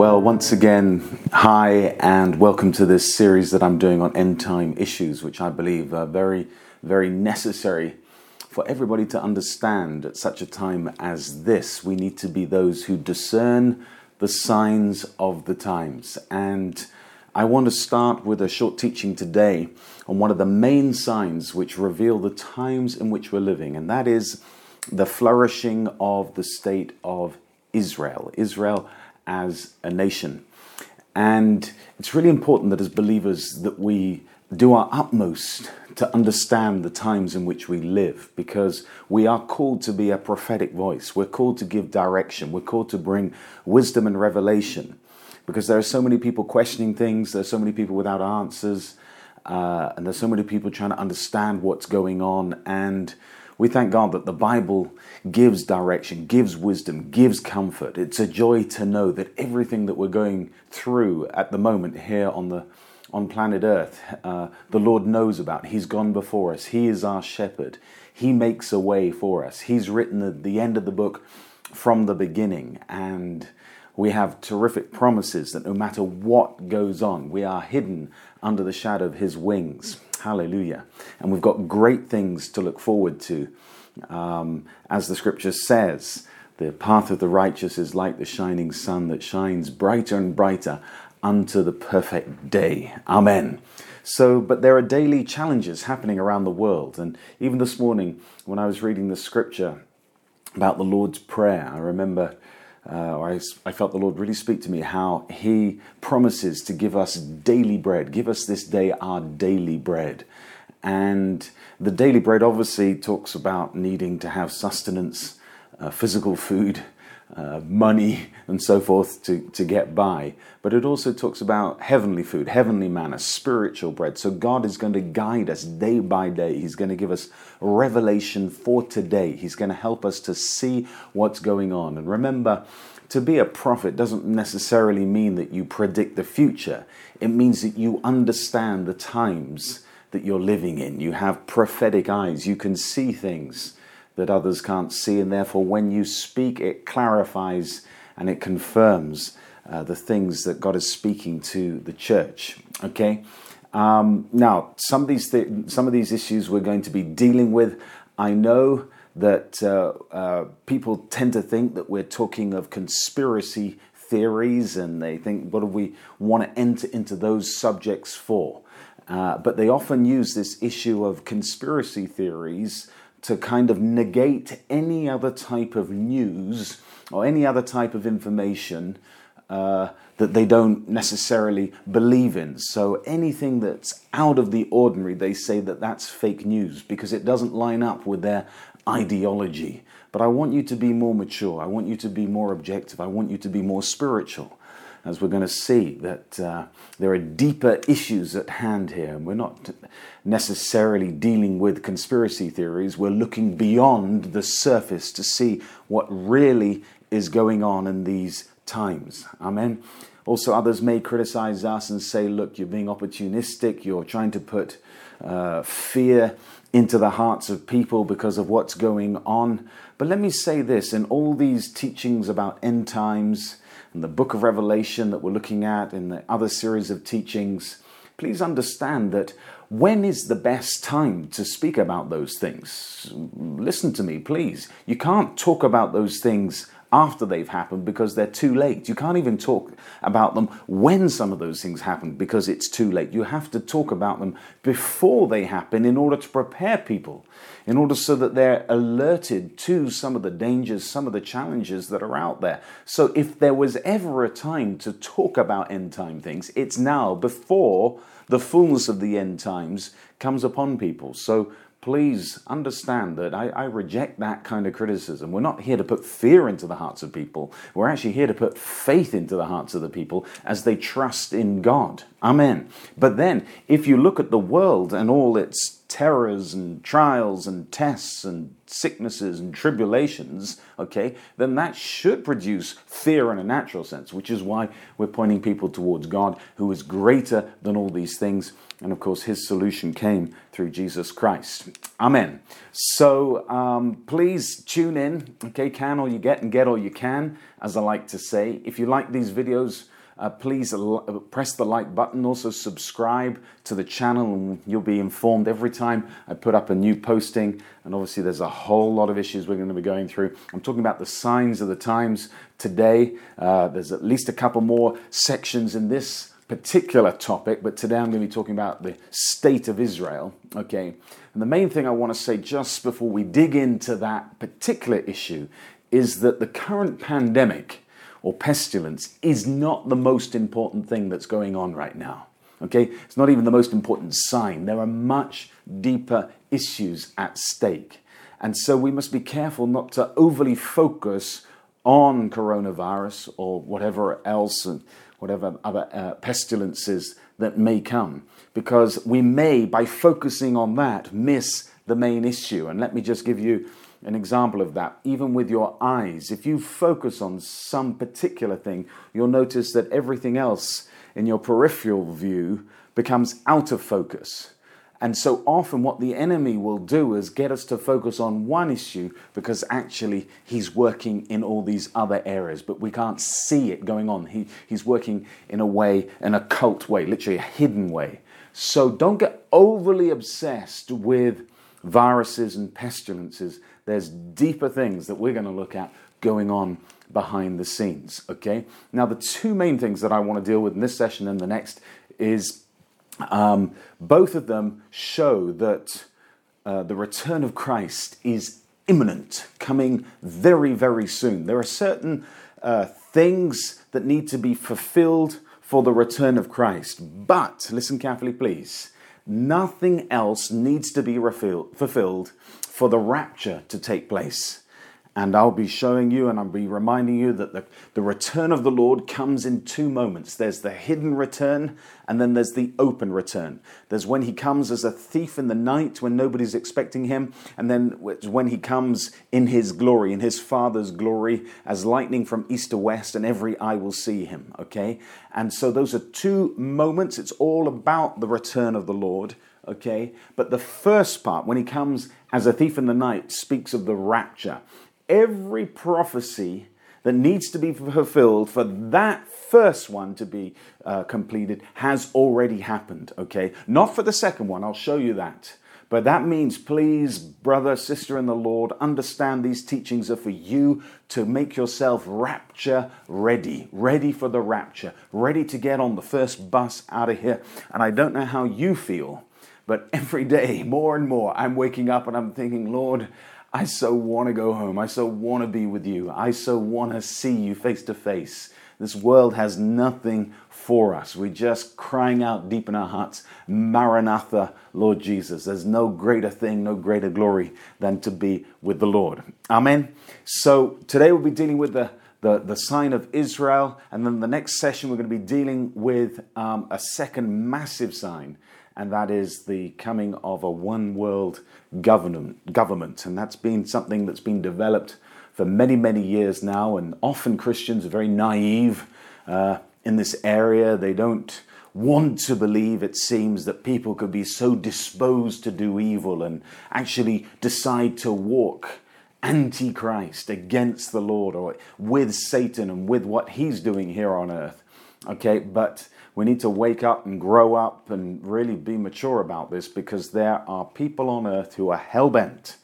Well, once again, hi, and welcome to this series that I'm doing on end time issues, which I believe are very, very necessary for everybody to understand at such a time as this. We need to be those who discern the signs of the times. And I want to start with a short teaching today on one of the main signs which reveal the times in which we're living, and that is the flourishing of the state of Israel. Israel as a nation. And it's really important that as believers that we do our utmost to understand the times in which we live because we are called to be a prophetic voice. We're called to give direction. We're called to bring wisdom and revelation because there are so many people questioning things, there's so many people without answers, uh, and there's so many people trying to understand what's going on. And we thank God that the Bible gives direction, gives wisdom, gives comfort. It's a joy to know that everything that we're going through at the moment here on the on planet Earth, uh, the Lord knows about. He's gone before us. He is our shepherd. He makes a way for us. He's written the, the end of the book from the beginning, and we have terrific promises that no matter what goes on, we are hidden under the shadow of His wings. Hallelujah. And we've got great things to look forward to. Um, as the scripture says, the path of the righteous is like the shining sun that shines brighter and brighter unto the perfect day. Amen. So, but there are daily challenges happening around the world. And even this morning, when I was reading the scripture about the Lord's Prayer, I remember uh, I, I felt the Lord really speak to me how He promises to give us daily bread. Give us this day our daily bread. And the daily bread obviously talks about needing to have sustenance, uh, physical food, uh, money, and so forth to, to get by. But it also talks about heavenly food, heavenly manna, spiritual bread. So God is going to guide us day by day. He's going to give us revelation for today. He's going to help us to see what's going on. And remember, to be a prophet doesn't necessarily mean that you predict the future, it means that you understand the times that you're living in. You have prophetic eyes, you can see things that others can't see, and therefore, when you speak, it clarifies and it confirms uh, the things that God is speaking to the church. Okay. Um, now, some of these th- some of these issues we're going to be dealing with. I know that uh, uh, people tend to think that we're talking of conspiracy theories, and they think, what do we want to enter into those subjects for? Uh, but they often use this issue of conspiracy theories to kind of negate any other type of news or any other type of information uh, that they don't necessarily believe in. So anything that's out of the ordinary, they say that that's fake news because it doesn't line up with their ideology. But I want you to be more mature. I want you to be more objective. I want you to be more spiritual as we're going to see, that uh, there are deeper issues at hand here. We're not necessarily dealing with conspiracy theories, we're looking beyond the surface to see what really is going on in these times. Amen. Also, others may criticize us and say, look, you're being opportunistic, you're trying to put uh, fear into the hearts of people because of what's going on. But let me say this in all these teachings about end times, and the book of Revelation that we're looking at, in the other series of teachings, please understand that when is the best time to speak about those things? Listen to me, please. You can't talk about those things after they've happened because they're too late. You can't even talk about them when some of those things happen because it's too late. You have to talk about them before they happen in order to prepare people, in order so that they're alerted to some of the dangers, some of the challenges that are out there. So if there was ever a time to talk about end time things, it's now before the fullness of the end times comes upon people. So please understand that I, I, reject that kind of criticism. We're not here to put fear into the hearts of people. We're actually here to put faith into the hearts of the people as they trust in God. Amen. But then, if you look at the world and all its terrors and trials and tests and sicknesses and tribulations, okay, then that should produce fear in a natural sense, which is why we're pointing people towards God, who is greater than all these things. And of course, his solution came through Jesus Christ. Amen. So um, please tune in, okay, can all you get and get all you can, as I like to say. If you like these videos, uh, please press the like button. Also, subscribe to the channel, and you'll be informed every time I put up a new posting. And obviously, there's a whole lot of issues we're going to be going through. I'm talking about the signs of the times today. Uh, there's at least a couple more sections in this particular topic, but today I'm going to be talking about the state of Israel. Okay, and the main thing I want to say just before we dig into that particular issue is that the current pandemic or pestilence is not the most important thing that's going on right now. Okay? It's not even the most important sign. There are much deeper issues at stake. And so we must be careful not to overly focus on coronavirus or whatever else and whatever other uh, pestilences that may come, because we may, by focusing on that, miss the main issue. And let me just give you an example of that, even with your eyes. If you focus on some particular thing, you'll notice that everything else in your peripheral view becomes out of focus. And so often, what the enemy will do is get us to focus on one issue because actually he's working in all these other areas, but we can't see it going on. He, he's working in a way, an occult way, literally a hidden way. So don't get overly obsessed with viruses and pestilences there's deeper things that we're going to look at going on behind the scenes. Okay. Now, the two main things that I want to deal with in this session and the next is um, both of them show that uh, the return of Christ is imminent, coming very, very soon. There are certain uh, things that need to be fulfilled for the return of Christ. But, listen carefully, please, nothing else needs to be fulfilled for the rapture to take place. And I'll be showing you and I'll be reminding you that the, the return of the Lord comes in two moments. There's the hidden return, and then there's the open return. There's when he comes as a thief in the night when nobody's expecting him, and then when he comes in his glory, in his Father's glory, as lightning from east to west, and every eye will see him. Okay? And so those are two moments. It's all about the return of the Lord okay? But the first part, when he comes as a thief in the night, speaks of the rapture. Every prophecy that needs to be fulfilled for that first one to be uh, completed has already happened, okay? Not for the second one, I'll show you that. But that means, please, brother, sister in the Lord, understand these teachings are for you to make yourself rapture ready, ready for the rapture, ready to get on the first bus out of here. And I don't know how you feel, but every day, more and more, I'm waking up and I'm thinking, Lord, I so want to go home. I so want to be with you. I so want to see you face to face. This world has nothing for us. We're just crying out deep in our hearts, Maranatha, Lord Jesus. There's no greater thing, no greater glory than to be with the Lord. Amen. So today we'll be dealing with the the, the sign of Israel. And then the next session, we're going to be dealing with um, a second massive sign, and that is the coming of a one world government, government. And that's been something that's been developed for many, many years now. And often Christians are very naive uh, in this area. They don't want to believe, it seems, that people could be so disposed to do evil and actually decide to walk antichrist against the Lord or with Satan and with what he's doing here on earth. Okay, but we need to wake up and grow up and really be mature about this because there are people on earth who are hell bent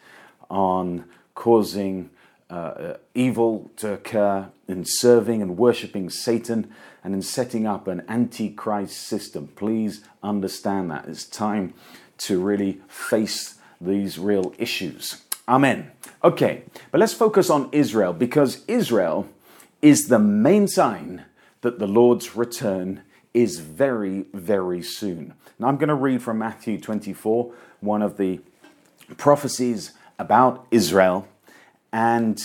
on causing uh, evil to occur in serving and worshipping Satan and in setting up an antichrist system. Please understand that. It's time to really face these real issues. Amen. Okay, but let's focus on Israel because Israel is the main sign that the Lord's return is very, very soon. Now I'm going to read from Matthew 24, one of the prophecies about Israel. And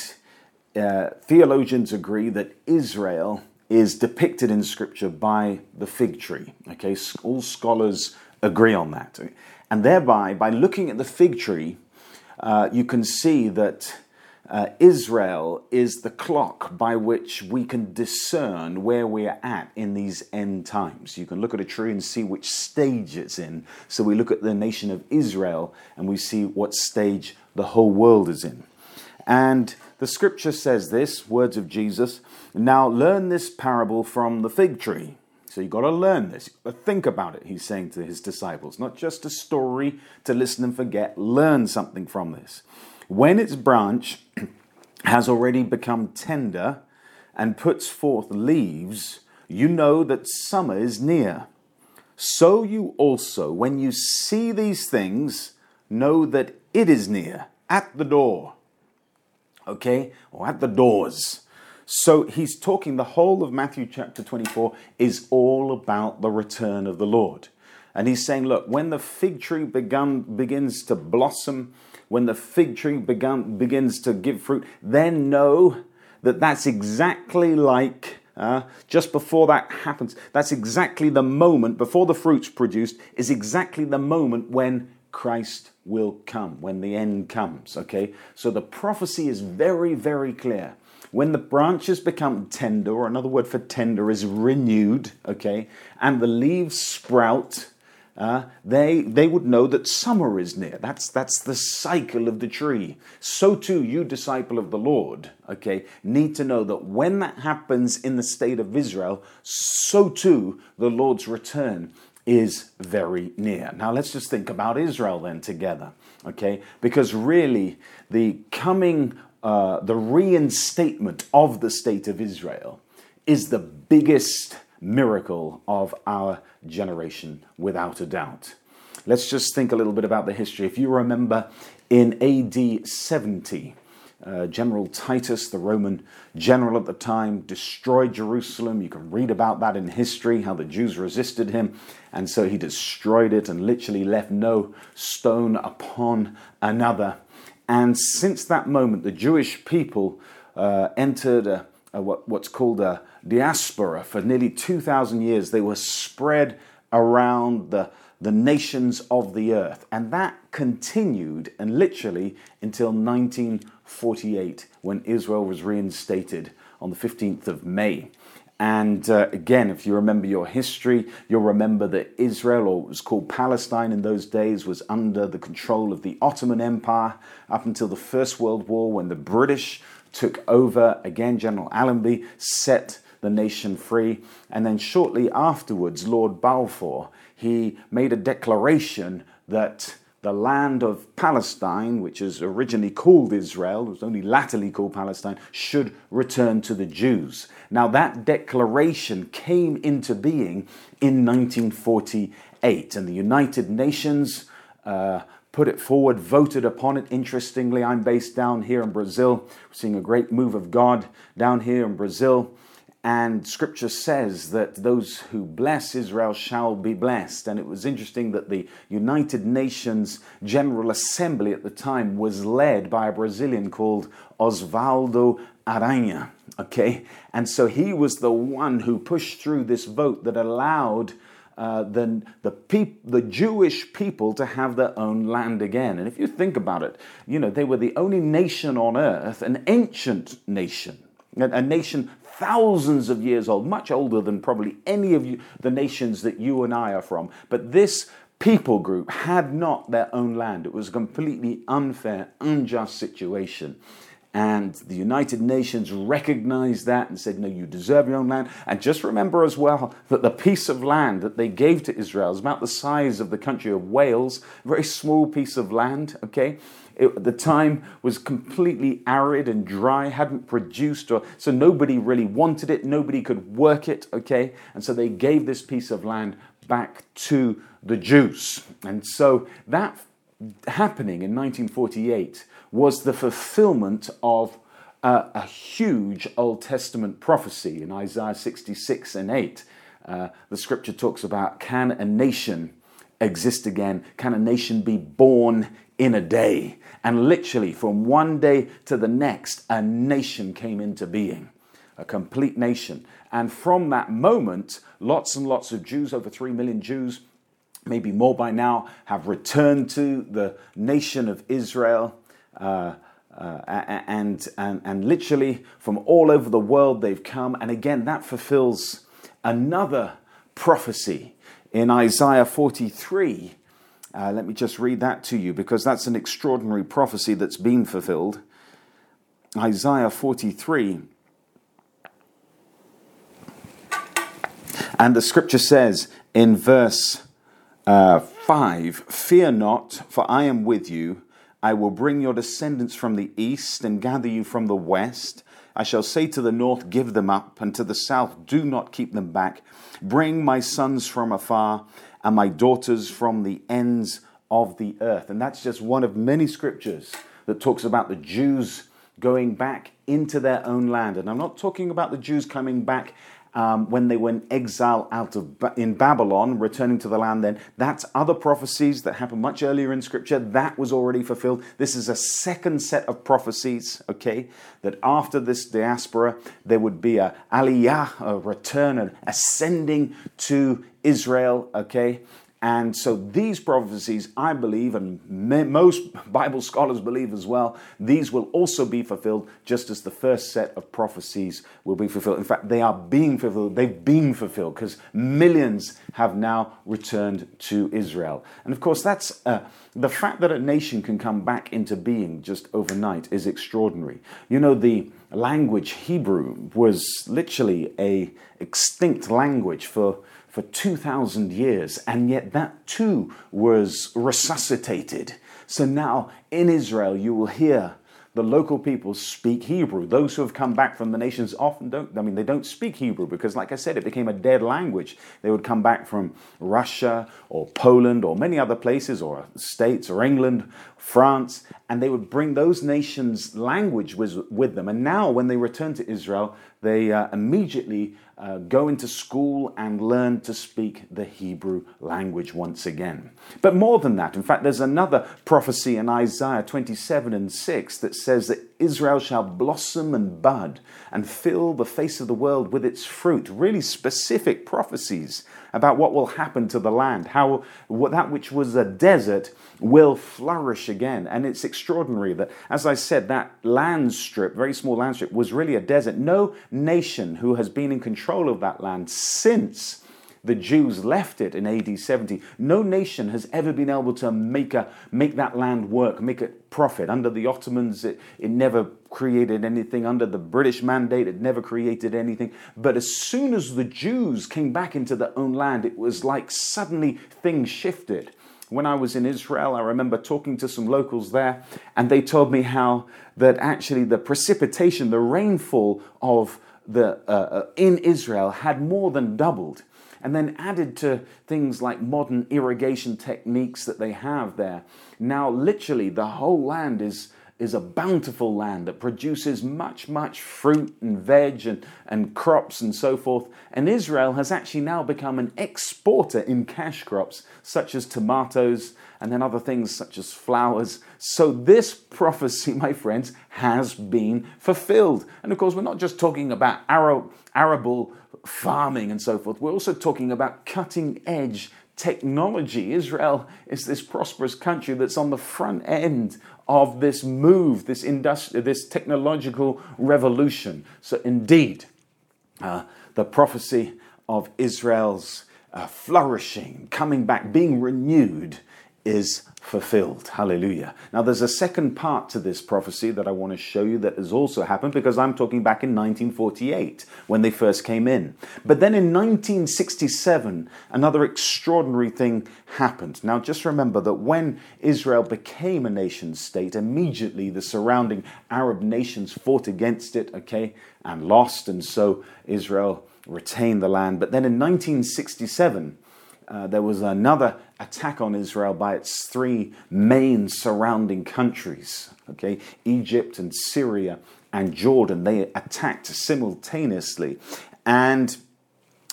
uh, theologians agree that Israel is depicted in Scripture by the fig tree. Okay, all scholars agree on that. And thereby, by looking at the fig tree, uh, you can see that uh, Israel is the clock by which we can discern where we're at in these end times. You can look at a tree and see which stage it's in. So we look at the nation of Israel and we see what stage the whole world is in. And the scripture says this words of Jesus now learn this parable from the fig tree. So you've got to learn this. But think about it, he's saying to his disciples. Not just a story to listen and forget. Learn something from this. When its branch has already become tender and puts forth leaves, you know that summer is near. So you also, when you see these things, know that it is near, at the door. Okay? Or at the doors. So he's talking, the whole of Matthew chapter 24 is all about the return of the Lord. And he's saying, look, when the fig tree begun, begins to blossom, when the fig tree begun, begins to give fruit, then know that that's exactly like uh, just before that happens. That's exactly the moment before the fruit's produced, is exactly the moment when Christ will come, when the end comes. Okay, so the prophecy is very, very clear. When the branches become tender, or another word for tender is renewed, okay, and the leaves sprout, uh, they, they would know that summer is near. That's, that's the cycle of the tree. So too, you, disciple of the Lord, okay, need to know that when that happens in the state of Israel, so too the Lord's return is very near. Now, let's just think about Israel then together, okay? Because really, the coming, uh, the reinstatement of the state of Israel is the biggest miracle of our generation, without a doubt. Let's just think a little bit about the history. If you remember in AD 70, uh, general Titus, the Roman general at the time, destroyed Jerusalem. You can read about that in history, how the Jews resisted him. And so he destroyed it and literally left no stone upon another. And since that moment, the Jewish people uh, entered a, a, what, what's called a diaspora. For nearly 2,000 years, they were spread around the, the nations of the earth. And that continued and literally until 1948 when Israel was reinstated on the 15th of May. And uh, again, if you remember your history, you'll remember that Israel, or it was called Palestine in those days, was under the control of the Ottoman Empire up until the First World War when the British took over. Again, General Allenby set the nation free. And then shortly afterwards, Lord Balfour, he made a declaration that the land of Palestine, which is originally called Israel, was only latterly called Palestine, should return to the Jews. Now, that declaration came into being in 1948, and the United Nations uh, put it forward, voted upon it. Interestingly, I'm based down here in Brazil. We're seeing a great move of God down here in Brazil. And scripture says that those who bless Israel shall be blessed. And it was interesting that the United Nations General Assembly at the time was led by a Brazilian called Osvaldo Aranha. Okay? And so he was the one who pushed through this vote that allowed uh, the, the, peop- the Jewish people to have their own land again. And if you think about it, you know, they were the only nation on earth, an ancient nation, a, a nation thousands of years old, much older than probably any of you, the nations that you and I are from. But this people group had not their own land. It was a completely unfair, unjust situation. And the United Nations recognized that and said, No, you deserve your own land. And just remember as well that the piece of land that they gave to Israel is about the size of the country of Wales, a very small piece of land, okay? It, the time was completely arid and dry, hadn't produced, or so nobody really wanted it, nobody could work it, okay? And so they gave this piece of land back to the Jews. And so that happening in 1948 was the fulfillment of uh, a huge Old Testament prophecy in Isaiah 66 and 8. Uh, the scripture talks about can a nation exist again? Can a nation be born in a day? And literally, from one day to the next, a nation came into being, a complete nation. And from that moment, lots and lots of Jews, over 3 million Jews, maybe more by now, have returned to the nation of Israel. Uh, uh, and, and, and literally from all over the world they've come. And again, that fulfills another prophecy in Isaiah 43. Uh, let me just read that to you because that's an extraordinary prophecy that's been fulfilled. Isaiah 43. And the scripture says in verse uh, 5 Fear not, for I am with you. I will bring your descendants from the east and gather you from the west. I shall say to the north, Give them up, and to the south, Do not keep them back. Bring my sons from afar and my daughters from the ends of the earth. And that's just one of many scriptures that talks about the Jews going back into their own land. And I'm not talking about the Jews coming back um, when they were in exile out of in Babylon, returning to the land. Then that's other prophecies that happened much earlier in Scripture. That was already fulfilled. This is a second set of prophecies. Okay, that after this diaspora there would be a aliyah, a return, an ascending to Israel. Okay, and so these prophecies, I believe, and most Bible scholars believe as well, these will also be fulfilled just as the first set of prophecies will be fulfilled. In fact, they are being fulfilled. They've been fulfilled because millions have now returned to Israel. And of course, that's uh, the fact that a nation can come back into being just overnight is extraordinary. You know, the language Hebrew was literally a extinct language for for 2,000 years, and yet that too was resuscitated. So now in Israel, you will hear the local people speak Hebrew. Those who have come back from the nations often don't, I mean, they don't speak Hebrew because, like I said, it became a dead language. They would come back from Russia or Poland or many other places or states or England, France, and they would bring those nations' language with, with them. And now, when they return to Israel, they uh, immediately uh, go into school and learn to speak the Hebrew language once again. But more than that, in fact, there's another prophecy in Isaiah 27 and 6 that says that Israel shall blossom and bud and fill the face of the world with its fruit. Really specific prophecies about what will happen to the land, how that which was a desert will flourish again. And it's extraordinary that, as I said, that land strip, very small land strip, was really a desert. No nation who has been in control of that land since the Jews left it in AD 70. No nation has ever been able to make, a, make that land work, make it profit. Under the Ottomans, it, it never created anything. Under the British mandate, it never created anything. But as soon as the Jews came back into their own land, it was like suddenly things shifted. When I was in Israel, I remember talking to some locals there, and they told me how that actually the precipitation, the rainfall of the uh, uh in Israel had more than doubled and then added to things like modern irrigation techniques that they have there. Now, literally, the whole land is is a bountiful land that produces much, much fruit and veg and, and crops and so forth. And Israel has actually now become an exporter in cash crops, such as tomatoes and then other things such as flowers. So, this prophecy, my friends, has been fulfilled. And of course, we're not just talking about Arab, arable farming and so forth, we're also talking about cutting edge technology. Israel is this prosperous country that's on the front end of this move, this industri- this technological revolution. So, indeed, uh, the prophecy of Israel's uh, flourishing, coming back, being renewed, is fulfilled. Hallelujah. Now, there's a second part to this prophecy that I want to show you that has also happened because I'm talking back in 1948 when they first came in. But then in 1967, another extraordinary thing happened. Now, just remember that when Israel became a nation state, immediately the surrounding Arab nations fought against it, okay, and lost, and so Israel retained the land. But then in 1967, uh, there was another attack on Israel by its three main surrounding countries, okay, Egypt and Syria and Jordan. They attacked simultaneously. And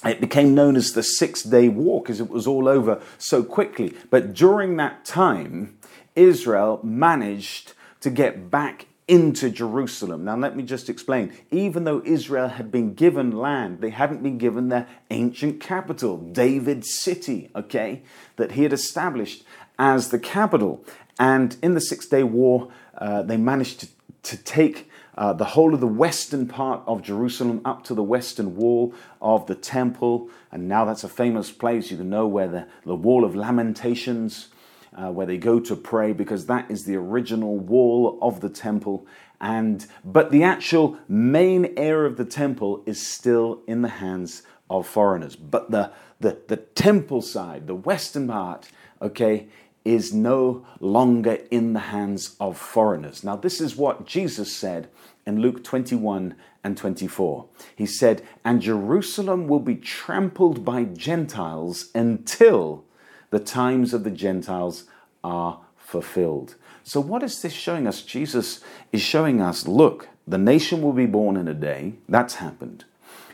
it became known as the Six Day War because it was all over so quickly. But during that time, Israel managed to get back into Jerusalem. Now, let me just explain. Even though Israel had been given land, they hadn't been given their ancient capital, David's city, okay, that he had established as the capital. And in the Six Day War, uh, they managed to, to take uh, the whole of the western part of Jerusalem up to the western wall of the temple. And now that's a famous place. You can know where the, the Wall of Lamentations uh, where they go to pray because that is the original wall of the temple. And but the actual main area of the temple is still in the hands of foreigners. But the the, the temple side, the western part, okay, is no longer in the hands of foreigners. Now, this is what Jesus said in Luke 21 and 24. He said, And Jerusalem will be trampled by Gentiles until the times of the Gentiles are fulfilled. So, what is this showing us? Jesus is showing us look, the nation will be born in a day. That's happened.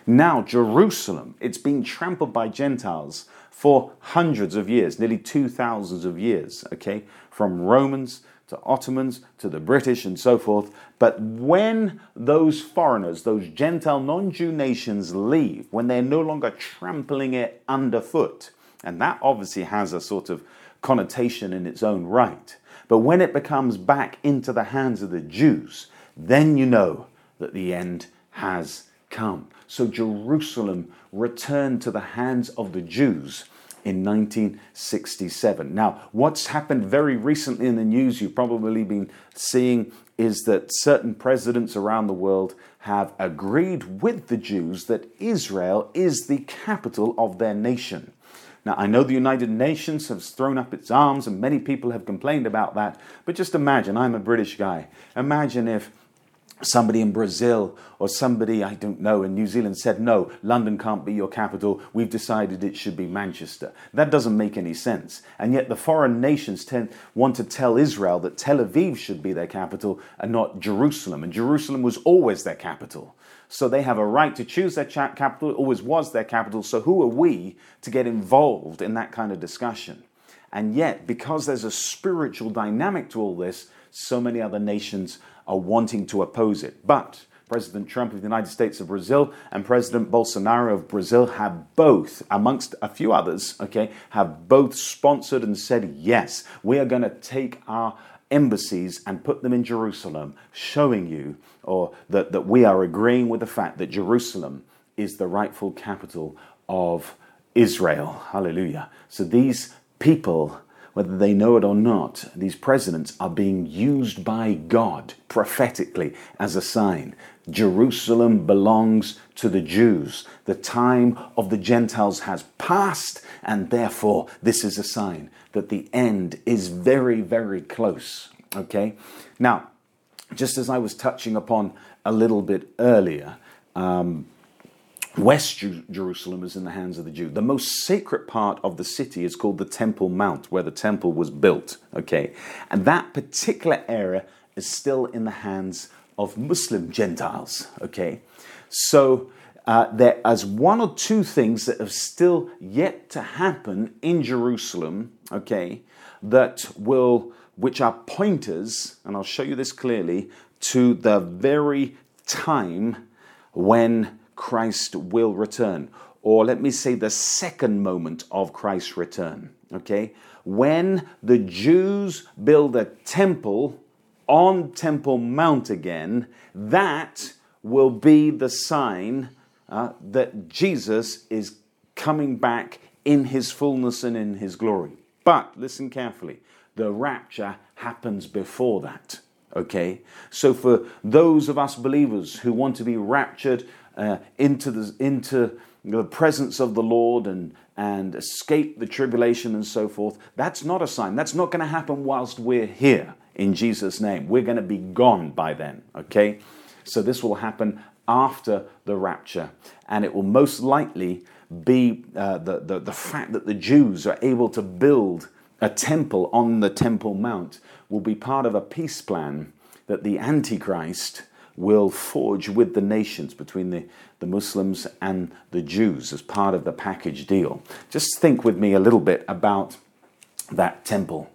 Now, Jerusalem, it's been trampled by Gentiles for hundreds of years, nearly two thousands of years, okay, from Romans to Ottomans to the British and so forth. But when those foreigners, those Gentile non Jew nations leave, when they're no longer trampling it underfoot, and that obviously has a sort of connotation in its own right. But when it becomes back into the hands of the Jews, then you know that the end has come. So Jerusalem returned to the hands of the Jews in 1967. Now, what's happened very recently in the news, you've probably been seeing, is that certain presidents around the world have agreed with the Jews that Israel is the capital of their nation. Now, I know the United Nations has thrown up its arms and many people have complained about that, but just imagine, I'm a British guy. Imagine if somebody in Brazil or somebody, I don't know, in New Zealand said, no, London can't be your capital. We've decided it should be Manchester. That doesn't make any sense. And yet the foreign nations tend, want to tell Israel that Tel Aviv should be their capital and not Jerusalem. And Jerusalem was always their capital. So they have a right to choose their capital. It always was their capital. So who are we to get involved in that kind of discussion? And yet, because there's a spiritual dynamic to all this, so many other nations are wanting to oppose it. But President Trump of the United States of Brazil and President Bolsonaro of Brazil have both, amongst a few others, okay, have both sponsored and said, yes, we are going to take our embassies and put them in Jerusalem, showing you or that, that we are agreeing with the fact that Jerusalem is the rightful capital of Israel. Hallelujah. So these people, whether they know it or not, these presidents are being used by God prophetically as a sign. Jerusalem belongs to the Jews. The time of the Gentiles has passed, and therefore this is a sign that the end is very, very close. Okay? Now, just as I was touching upon a little bit earlier, um, West Jerusalem is in the hands of the Jew. The most sacred part of the city is called the Temple Mount, where the temple was built. Okay, and that particular area is still in the hands of Muslim Gentiles. Okay, so uh, there is one or two things that have still yet to happen in Jerusalem. Okay, that will which are pointers, and I'll show you this clearly, to the very time when Christ will return. Or let me say the second moment of Christ's return. Okay? When the Jews build a temple on Temple Mount again, that will be the sign uh, that Jesus is coming back in his fullness and in his glory. But listen carefully the rapture happens before that. Okay? So, for those of us believers who want to be raptured uh, into, the, into the presence of the Lord and, and escape the tribulation and so forth, that's not a sign. That's not going to happen whilst we're here in Jesus' name. We're going to be gone by then. Okay? So, this will happen after the rapture, and it will most likely be uh, the, the, the fact that the Jews are able to build a temple on the Temple Mount will be part of a peace plan that the Antichrist will forge with the nations between the, the Muslims and the Jews as part of the package deal. Just think with me a little bit about that temple.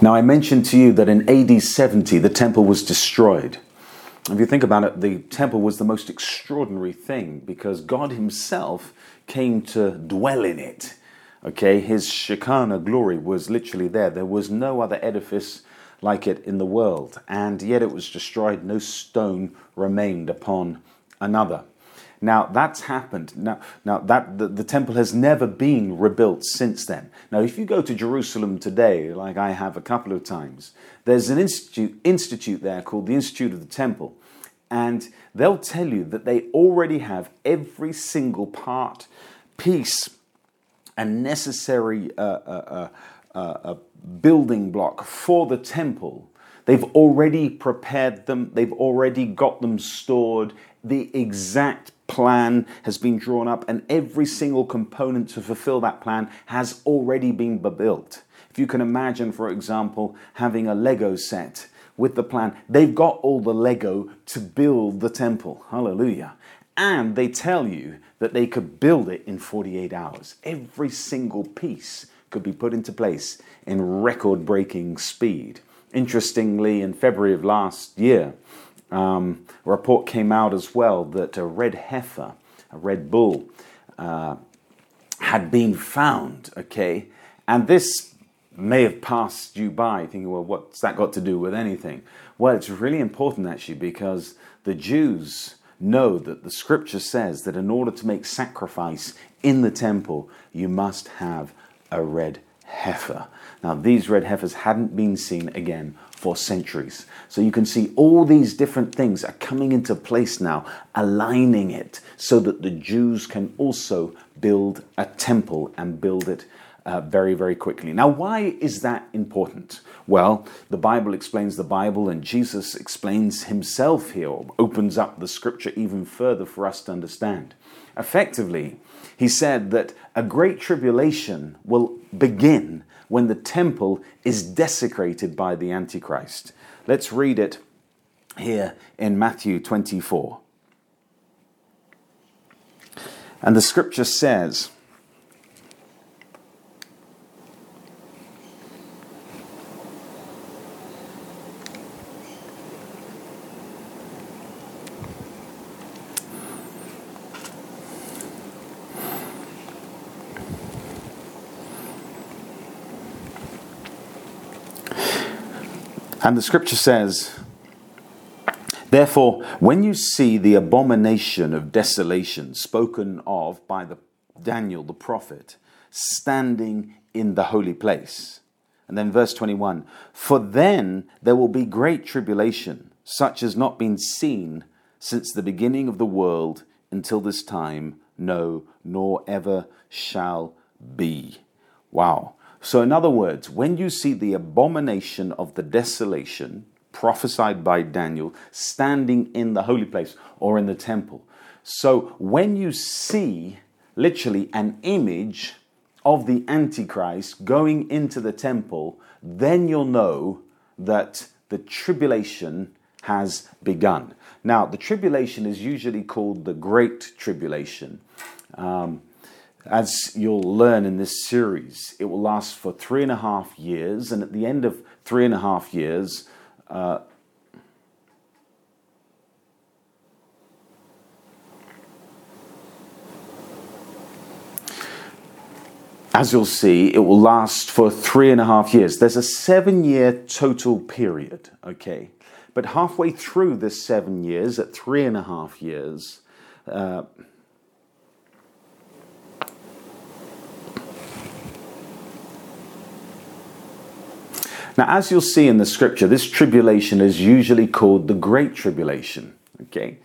Now, I mentioned to you that in AD 70 the temple was destroyed. If you think about it, the temple was the most extraordinary thing because God Himself came to dwell in it. Okay, His Shekinah glory was literally there. There was no other edifice like it in the world, and yet it was destroyed. No stone remained upon another. Now that's happened. Now, now that the, the, temple has never been rebuilt since then. Now, if you go to Jerusalem today, like I have a couple of times, there's an institute institute there called the Institute of the Temple, and they'll tell you that they already have every single part, piece, and necessary uh, uh, uh, uh building block for the temple. They've already prepared them. They've already got them stored. The exact plan has been drawn up, and every single component to fulfill that plan has already been built. If you can imagine, for example, having a Lego set with the plan, they've got all the Lego to build the temple. Hallelujah. And they tell you that they could build it in 48 hours. Every single piece could be put into place in record breaking speed. Interestingly, in February of last year, um, a report came out as well that a red heifer, a red bull, uh, had been found. Okay, and this may have passed you by, thinking, well, what's that got to do with anything? Well, it's really important actually because the Jews know that the scripture says that in order to make sacrifice in the temple, you must have a red heifer. Now, these red heifers hadn't been seen again for centuries. So you can see all these different things are coming into place now, aligning it so that the Jews can also build a temple and build it uh, very, very quickly. Now, why is that important? Well, the Bible explains the Bible, and Jesus explains himself here, opens up the scripture even further for us to understand. Effectively, he said that a great tribulation will begin when the temple is desecrated by the Antichrist. Let's read it here in Matthew 24. And the scripture says, And the scripture says, Therefore, when you see the abomination of desolation spoken of by the Daniel the prophet standing in the holy place. And then verse 21 For then there will be great tribulation, such as not been seen since the beginning of the world until this time, no, nor ever shall be. Wow. So, in other words, when you see the abomination of the desolation prophesied by Daniel standing in the holy place or in the temple, so when you see literally an image of the Antichrist going into the temple, then you'll know that the tribulation has begun. Now, the tribulation is usually called the Great Tribulation. Um, as you'll learn in this series, it will last for three and a half years, and at the end of three and a half years, uh, as you'll see, it will last for three and a half years. There's a seven year total period, okay? But halfway through this seven years, at three and a half years, uh, Now, as you'll see in the scripture, this tribulation is usually called the Great Tribulation. Okay?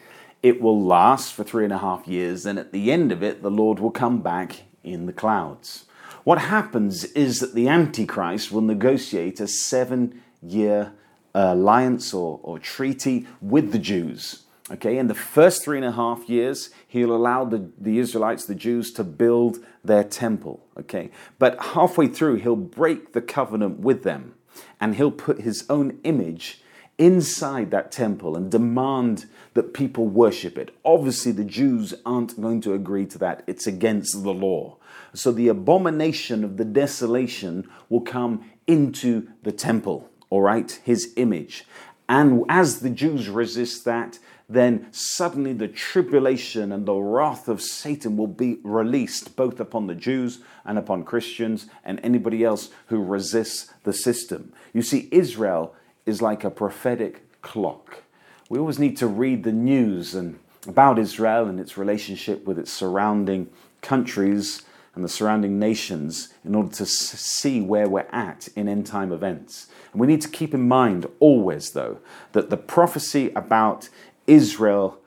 It will last for three and a half years, and at the end of it, the Lord will come back in the clouds. What happens is that the Antichrist will negotiate a seven year alliance or, or treaty with the Jews. Okay, in the first three and a half years, he'll allow the, the Israelites, the Jews, to build their temple. Okay, but halfway through, he'll break the covenant with them and he'll put his own image inside that temple and demand that people worship it. Obviously, the Jews aren't going to agree to that, it's against the law. So the abomination of the desolation will come into the temple, all right, his image. And as the Jews resist that, then suddenly the tribulation and the wrath of Satan will be released both upon the Jews and upon Christians and anybody else who resists the system. You see, Israel is like a prophetic clock. We always need to read the news and about Israel and its relationship with its surrounding countries and the surrounding nations in order to see where we're at in end time events. And we need to keep in mind always, though, that the prophecy about Israel,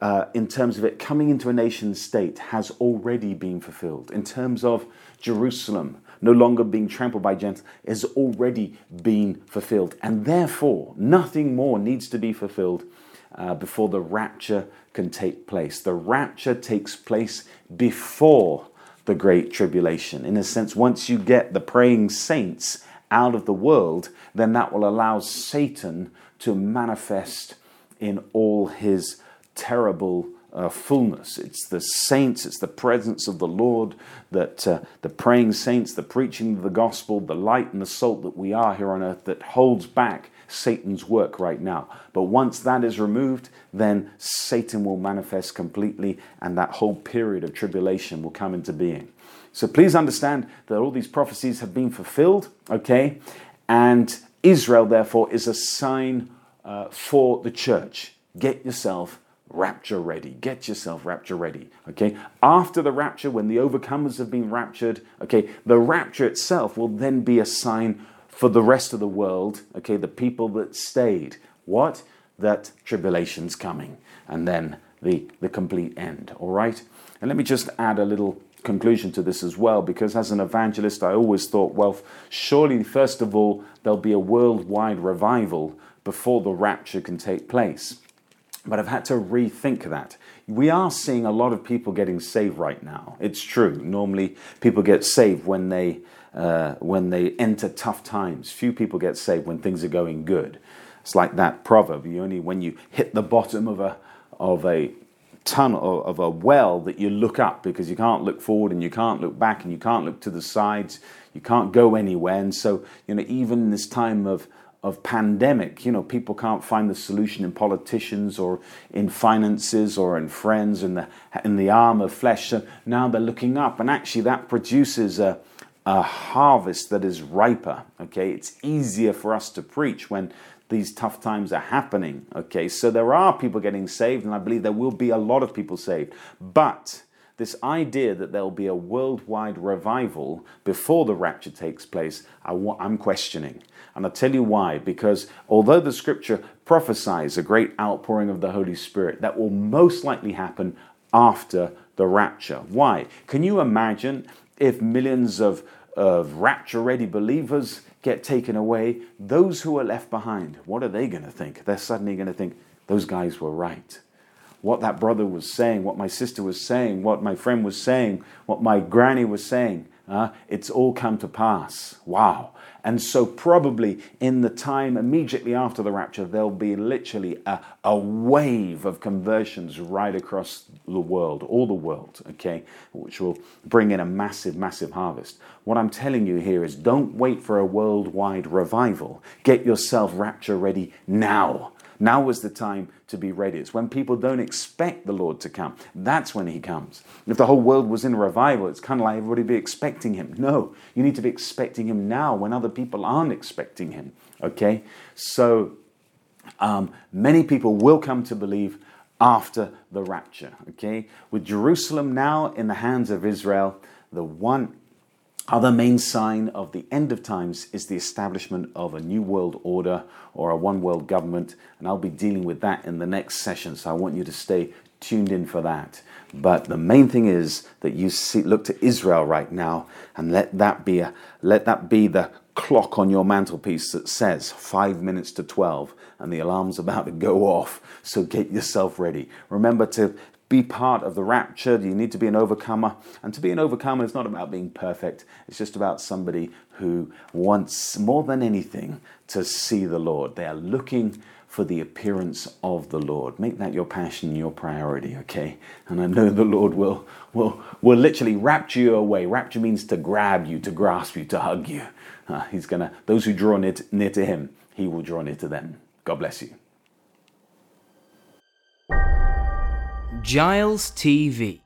uh, in terms of it coming into a nation state, has already been fulfilled. In terms of Jerusalem no longer being trampled by Gentiles, has already been fulfilled. And therefore, nothing more needs to be fulfilled uh, before the rapture can take place. The rapture takes place before the Great Tribulation. In a sense, once you get the praying saints out of the world, then that will allow Satan to manifest in all his terrible uh, fullness. It's the saints, it's the presence of the Lord, that uh, the praying saints, the preaching of the gospel, the light and the salt that we are here on earth that holds back Satan's work right now. But once that is removed, then Satan will manifest completely and that whole period of tribulation will come into being. So please understand that all these prophecies have been fulfilled, okay? And Israel, therefore, is a sign uh, for the church. Get yourself rapture ready. Get yourself rapture ready. Okay. After the rapture, when the overcomers have been raptured, okay, the rapture itself will then be a sign for the rest of the world. Okay, the people that stayed. What? That tribulation's coming, and then the the complete end. All right. And let me just add a little conclusion to this as well, because as an evangelist, I always thought, well, surely first of all there'll be a worldwide revival before the rapture can take place. But I've had to rethink that. We are seeing a lot of people getting saved right now. It's true. Normally, people get saved when they uh, when they enter tough times. Few people get saved when things are going good. It's like that proverb. You only when you hit the bottom of a of a tunnel of a well that you look up because you can't look forward and you can't look back and you can't look to the sides. You can't go anywhere. And so you know even this time of of pandemic. You know, people can't find the solution in politicians or in finances or in friends in the in the arm of flesh. So now they're looking up, and actually that produces a a harvest that is riper. Okay, it's easier for us to preach when these tough times are happening. Okay, so there are people getting saved, and I believe there will be a lot of people saved, but this idea that there'll be a worldwide revival before the rapture takes place, I, am questioning. And I'll tell you why. Because although the scripture prophesies a great outpouring of the Holy Spirit, that will most likely happen after the rapture. Why? Can you imagine if millions of, of rapture ready believers get taken away? Those who are left behind, what are they going to think? They're suddenly going to think, those guys were right what that brother was saying, what my sister was saying, what my friend was saying, what my granny was saying. Uh, it's all come to pass. Wow. And so, probably in the time immediately after the rapture, there'll be literally a, a wave of conversions right across the world, all the world, okay, which will bring in a massive, massive harvest. What I'm telling you here is don't wait for a worldwide revival. Get yourself rapture ready now. Now is the time to be ready. It's when people don't expect the Lord to come. That's when He comes. If the whole world was in revival, it's kind of like everybody be expecting Him. No, you need to be expecting Him now when other people aren't expecting Him. Okay? So um, many people will come to believe after the rapture. Okay? With Jerusalem now in the hands of Israel, the one other main sign of the end of times is the establishment of a new world order or a one world government, and I'll be dealing with that in the next session, so I want you to stay tuned in for that. But the main thing is that you see, look to Israel right now and let that be a, let that be the clock on your mantelpiece that says five minutes to 12 and the alarm's about to go off. So get yourself ready. Remember to be part of the rapture. You need to be an overcomer. And to be an overcomer is not about being perfect, it's just about somebody who wants more than anything to see the Lord. They are looking for the appearance of the Lord. Make that your passion, your priority, okay? And I know the Lord will will will literally rapture you away. Rapture means to grab you, to grasp you, to hug you. Uh, he's gonna those who draw near to, near to him, he will draw near to them. God bless you. Giles TV